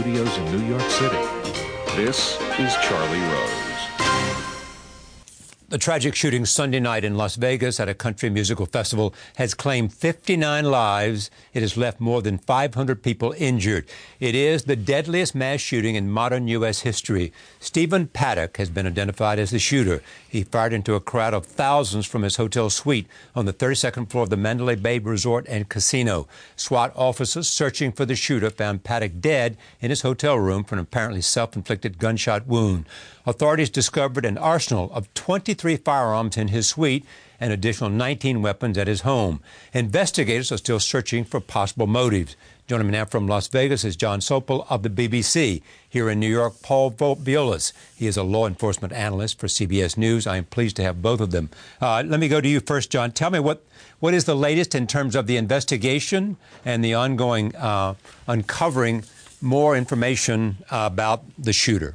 studios in New York City. This is Charlie Rose. The tragic shooting Sunday night in Las Vegas at a country musical festival has claimed 59 lives. It has left more than 500 people injured. It is the deadliest mass shooting in modern U.S. history. Stephen Paddock has been identified as the shooter. He fired into a crowd of thousands from his hotel suite on the 32nd floor of the Mandalay Bay Resort and Casino. SWAT officers searching for the shooter found Paddock dead in his hotel room from an apparently self inflicted gunshot wound. Authorities discovered an arsenal of 23 firearms in his suite and additional 19 weapons at his home. Investigators are still searching for possible motives. Joining me now from Las Vegas is Jon Sopel of the BBC. Here in New York, Paul Viollis. He is a law enforcement analyst for CBS News. I am pleased to have both of them. Uh, let me go to you first, Jon. Tell me what, what is the latest in terms of the investigation and the ongoing uh, uncovering more information about the shooter?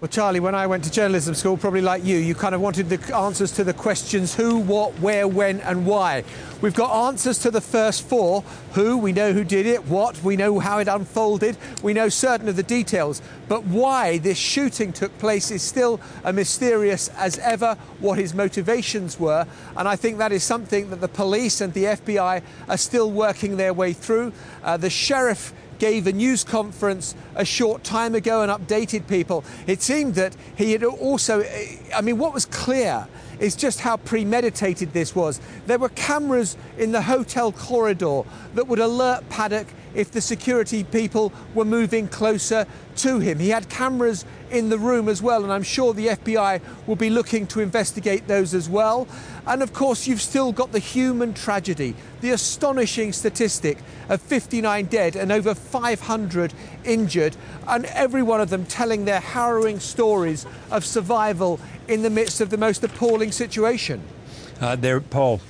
Well, Charlie, when I went to journalism school, probably like you, you kind of wanted the answers to the questions who, what, where, when, and why. We've got answers to the first four who, we know who did it, what, we know how it unfolded, we know certain of the details. But why this shooting took place is still as mysterious as ever, what his motivations were. And I think that is something that the police and the FBI are still working their way through. Uh, the sheriff gave a news conference a short time ago and updated people. It seemed that he had also, eh, I mean, what was clear is just how premeditated this was. There were cameras in the hotel corridor that would alert Paddock if the security people were moving closer to him. He had cameras in the room as well, and I'm sure the FBI will be looking to investigate those as well. And of course, you've still got the human tragedy, the astonishing statistic of 59 dead and over 500 injured, and every one of them telling their harrowing stories of survival in the midst of the most appalling situation. Uh, there, Paul,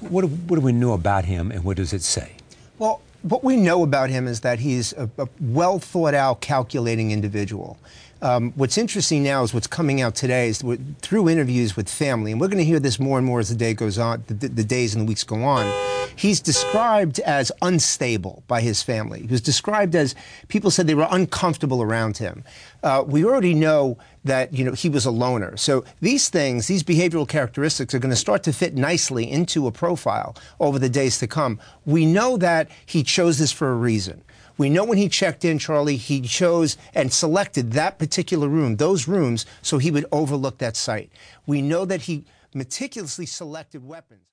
what, what do we know about him and what does it say? Well, what we know about him is that he's a, a well thought out, calculating individual. Um, what's interesting now is what's coming out today is through interviews with family, and we're going to hear this more and more as the day goes on, the, the, days and the weeks go on. He's described as unstable by his family. He was described as people said they were uncomfortable around him. Uh, we already know that you know he was a loner. So these things, these behavioral characteristics, are going to start to fit nicely into a profile over the days to come. We know that he chose this for a reason. We know when he checked in, Charlie, he chose and selected that particular room, those rooms, so he would overlook that site. We know that he meticulously selected weapons.